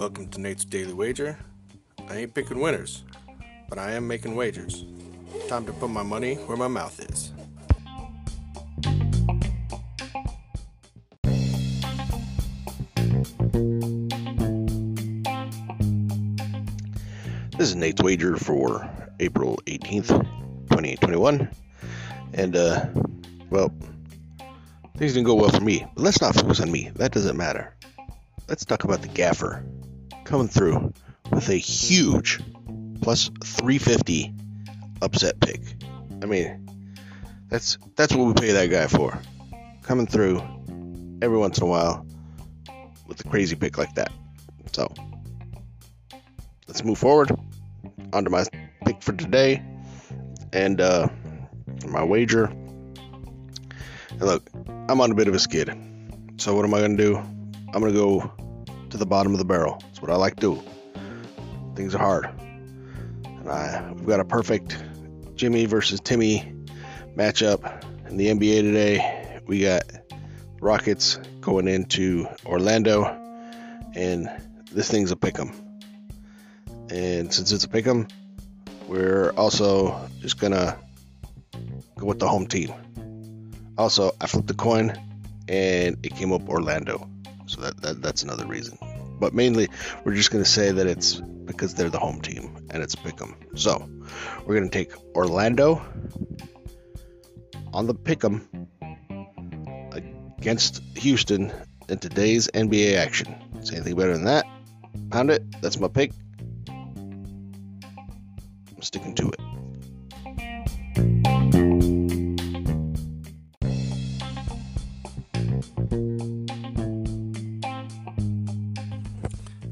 Welcome to Nate's Daily Wager. I ain't picking winners, but I am making wagers. Time to put my money where my mouth is. This is Nate's wager for April 18th, 2021. And, uh, well, things didn't go well for me. But let's not focus on me. That doesn't matter. Let's talk about the gaffer coming through with a huge plus 350 upset pick. I mean, that's that's what we pay that guy for. Coming through every once in a while with a crazy pick like that. So, let's move forward onto my pick for today and uh, my wager. Look, I'm on a bit of a skid. So what am I to do? I'm to go to the bottom of the barrel. That's what I like to do. Things are hard. And I, we've got a perfect Jimmy versus Timmy matchup in the NBA today. We got Rockets going into Orlando, and this thing's a pick 'em. And since it's a pick 'em, we're also just gonna go with the home team. Also, I flipped the coin, and it came up Orlando, so that, that that's another reason. But mainly, we're just gonna say that it's because they're the home team and it's pick 'em. So we're gonna take Orlando on the pick 'em against Houston in today's NBA action. Say anything better than that? Pound it. That's my pick. I'm sticking to it.